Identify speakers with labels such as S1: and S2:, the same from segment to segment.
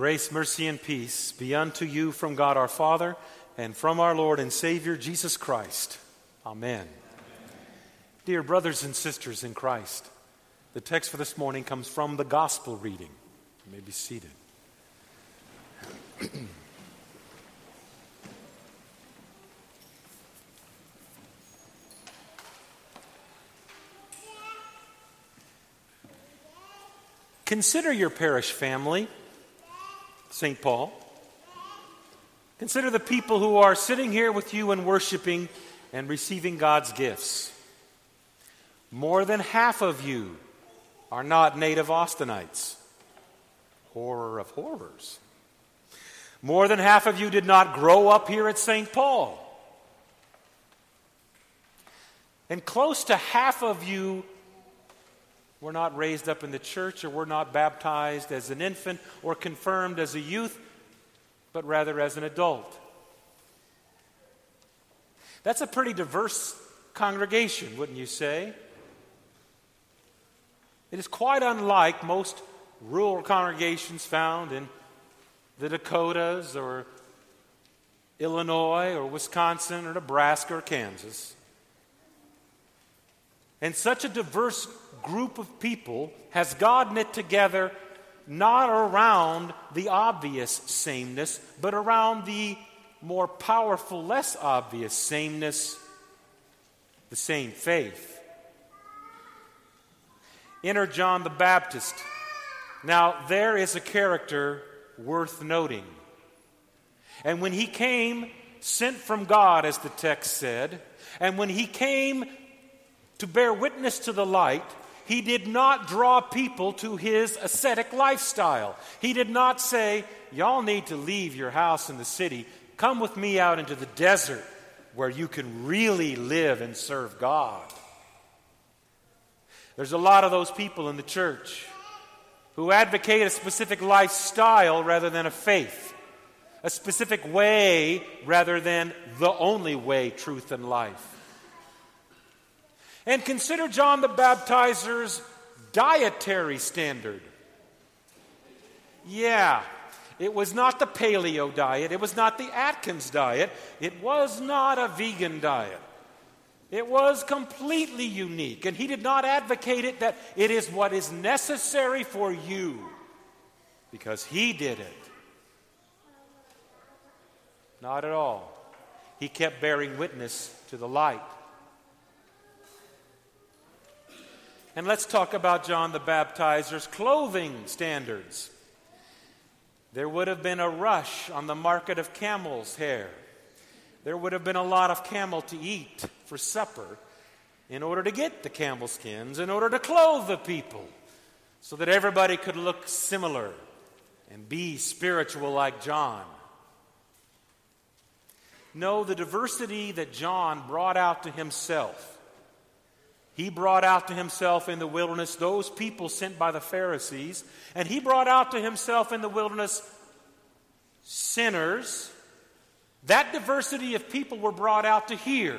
S1: Grace, mercy, and peace be unto you from God our Father and from our Lord and Savior Jesus Christ. Amen. Amen. Dear brothers and sisters in Christ, the text for this morning comes from the gospel reading. You may be seated. Consider your parish family St. Paul. Consider the people who are sitting here with you and worshiping and receiving God's gifts. More than half of you are not native Austinites. Horror of horrors. More than half of you did not grow up here at St. Paul. And close to half of you we're not raised up in the church or we're not baptized as an infant or confirmed as a youth, but rather as an adult. That's a pretty diverse congregation, wouldn't you say? It is quite unlike most rural congregations found in the Dakotas or Illinois or Wisconsin or Nebraska or Kansas. And such a diverse group of people has God knit together not around the obvious sameness, but around the more powerful, less obvious sameness, the same faith. Enter John the Baptist. Now, there is a character worth noting. And when he came, sent from God, as the text said, and when he came to bear witness to the light, he did not draw people to his ascetic lifestyle. He did not say, Y'all need to leave your house in the city. Come with me out into the desert where you can really live and serve God. There's a lot of those people in the church who advocate a specific lifestyle rather than a faith, a specific way rather than the only way, truth, and life. And consider John the Baptizer's dietary standard. Yeah, it was not the paleo diet, it was not the Atkins diet, it was not a vegan diet. It was completely unique, and he did not advocate it that it is what is necessary for you because he did it. Not at all. He kept bearing witness to the light. And let's talk about John the Baptizer's clothing standards. There would have been a rush on the market of camel's hair. There would have been a lot of camel to eat for supper in order to get the camel skins, in order to clothe the people, so that everybody could look similar and be spiritual like John. No, the diversity that John brought out to himself he brought out to himself in the wilderness those people sent by the Pharisees, and he brought out to himself in the wilderness sinners. That diversity of people were brought out to hear.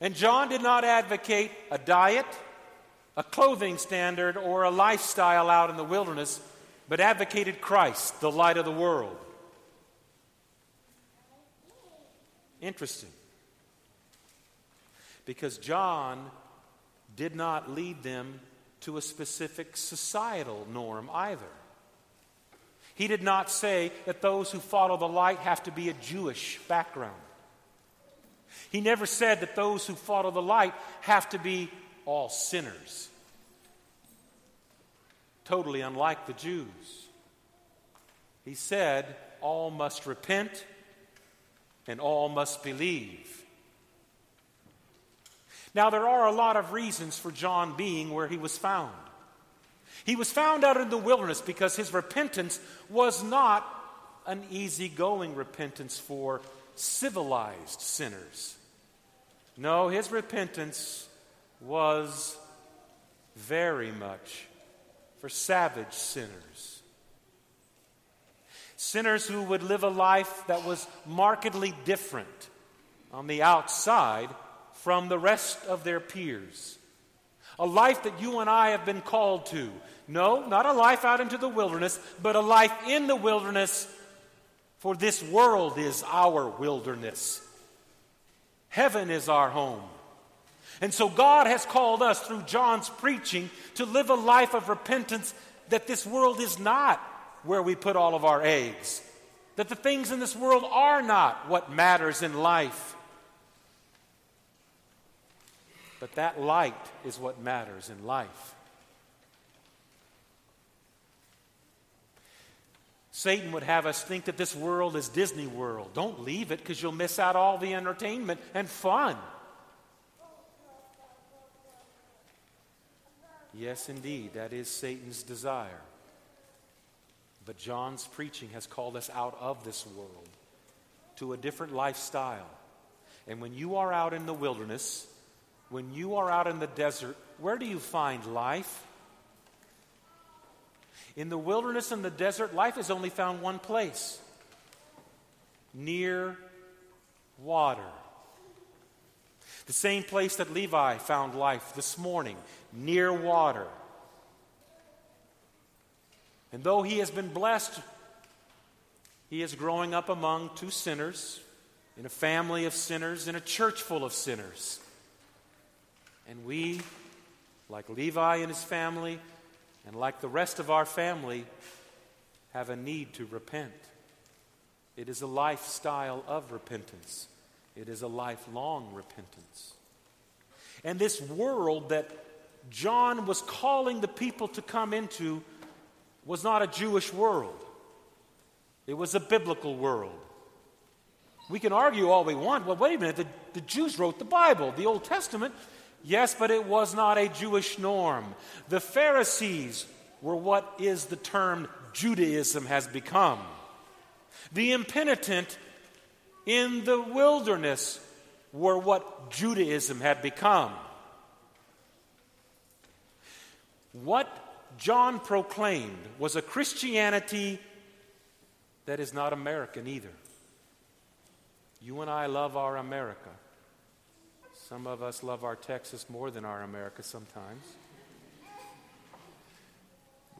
S1: And John did not advocate a diet, a clothing standard, or a lifestyle out in the wilderness, but advocated Christ, the light of the world. Interesting. Because John did not lead them to a specific societal norm either. He did not say that those who follow the light have to be a Jewish background. He never said that those who follow the light have to be all sinners. Totally unlike the Jews. He said, all must repent and all must believe. Now, there are a lot of reasons for John being where he was found. He was found out in the wilderness because his repentance was not an easygoing repentance for civilized sinners. No, his repentance was very much for savage sinners. Sinners who would live a life that was markedly different on the outside from the rest of their peers. A life that you and I have been called to. No, not a life out into the wilderness, but a life in the wilderness, for this world is our wilderness. Heaven is our home. And so God has called us through John's preaching to live a life of repentance that this world is not where we put all of our eggs, that the things in this world are not what matters in life. But that light is what matters in life. Satan would have us think that this world is Disney World. Don't leave it because you'll miss out all the entertainment and fun. Yes, indeed, that is Satan's desire. But John's preaching has called us out of this world to a different lifestyle. And when you are out in the wilderness, when you are out in the desert, where do you find life? In the wilderness and the desert, life is only found one place near water. The same place that Levi found life this morning, near water. And though he has been blessed, he is growing up among two sinners, in a family of sinners, in a church full of sinners. And we, like Levi and his family, and like the rest of our family, have a need to repent. It is a lifestyle of repentance, it is a lifelong repentance. And this world that John was calling the people to come into was not a Jewish world, it was a biblical world. We can argue all we want. Well, wait a minute, the, the Jews wrote the Bible, the Old Testament. Yes, but it was not a Jewish norm. The Pharisees were what is the term Judaism has become. The impenitent in the wilderness were what Judaism had become. What John proclaimed was a Christianity that is not American either. You and I love our America. Some of us love our Texas more than our America sometimes.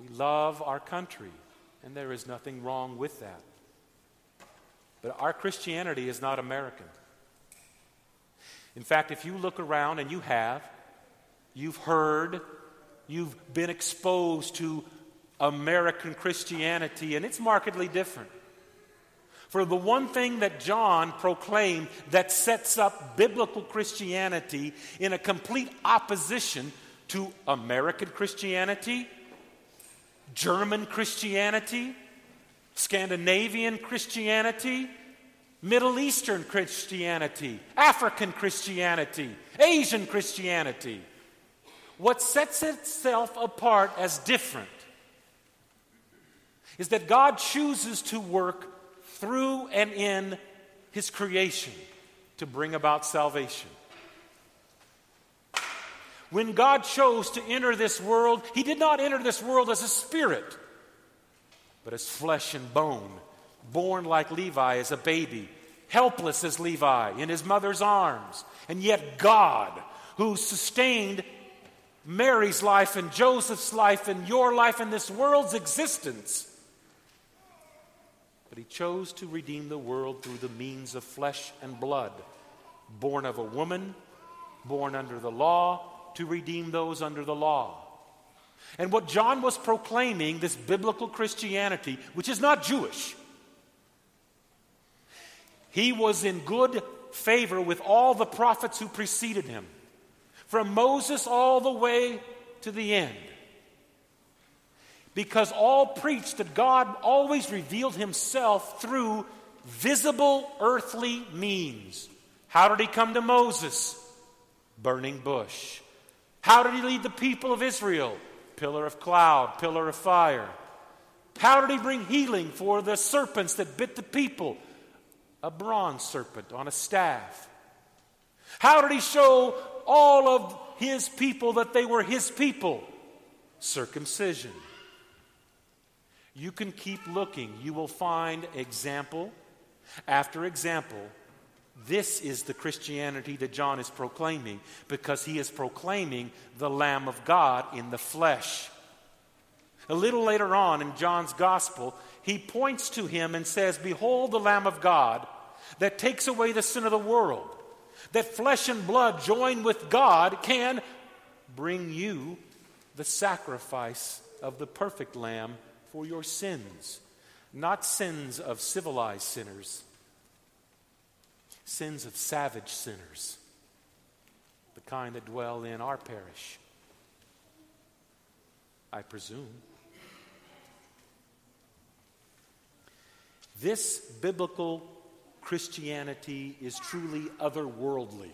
S1: We love our country, and there is nothing wrong with that. But our Christianity is not American. In fact, if you look around, and you have, you've heard, you've been exposed to American Christianity, and it's markedly different. For the one thing that John proclaimed that sets up biblical Christianity in a complete opposition to American Christianity, German Christianity, Scandinavian Christianity, Middle Eastern Christianity, African Christianity, Asian Christianity. What sets itself apart as different is that God chooses to work through and in his creation to bring about salvation. When God chose to enter this world, he did not enter this world as a spirit, but as flesh and bone, born like Levi as a baby, helpless as Levi in his mother's arms. And yet, God, who sustained Mary's life and Joseph's life and your life and this world's existence, but he chose to redeem the world through the means of flesh and blood, born of a woman, born under the law, to redeem those under the law. And what John was proclaiming, this biblical Christianity, which is not Jewish, he was in good favor with all the prophets who preceded him, from Moses all the way to the end because all preached that God always revealed himself through visible earthly means. How did he come to Moses? Burning bush. How did he lead the people of Israel? Pillar of cloud, pillar of fire. How did he bring healing for the serpents that bit the people? A bronze serpent on a staff. How did he show all of his people that they were his people? Circumcision. You can keep looking. You will find example after example This is the Christianity that John is proclaiming because he is proclaiming the Lamb of God in the flesh. A little later on in John's gospel, he points to him and says, Behold the Lamb of God that takes away the sin of the world. That flesh and blood joined with God can bring you the sacrifice of the perfect Lamb for your sins, not sins of civilized sinners, sins of savage sinners, the kind that dwell in our parish, I presume. This biblical Christianity is truly otherworldly.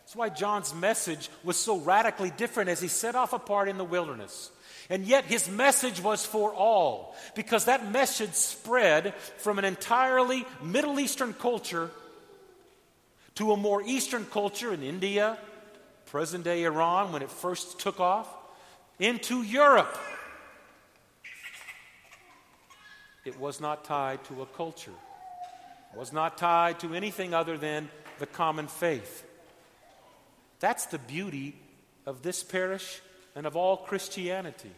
S1: That's why John's message was so radically different as he set off apart in the wilderness. And yet his message was for all, because that message spread from an entirely Middle Eastern culture to a more Eastern culture in India, present day Iran, when it first took off, into Europe. It was not tied to a culture, it was not tied to anything other than the common faith. That's the beauty of this parish and of all Christianity.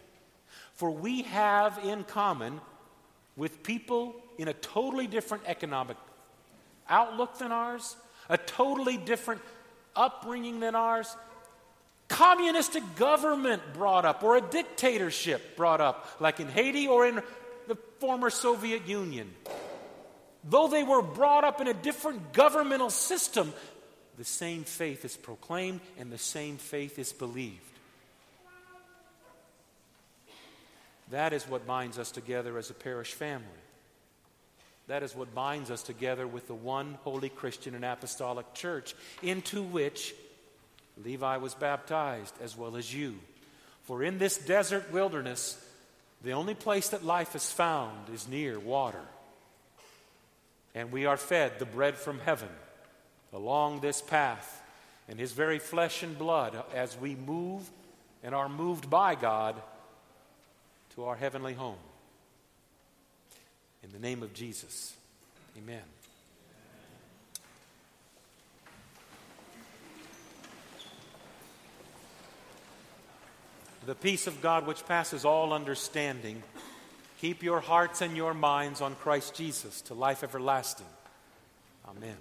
S1: For we have in common with people in a totally different economic outlook than ours, a totally different upbringing than ours, communistic government brought up, or a dictatorship brought up, like in Haiti or in the former Soviet Union. Though they were brought up in a different governmental system, the same faith is proclaimed and the same faith is believed. That is what binds us together as a parish family. That is what binds us together with the one holy Christian and apostolic church into which Levi was baptized, as well as you. For in this desert wilderness, the only place that life is found is near water. And we are fed the bread from heaven along this path in his very flesh and blood as we move and are moved by God to our heavenly home. In the name of Jesus, amen. The peace of God, which passes all understanding, keep your hearts and your minds on Christ Jesus to life everlasting. Amen.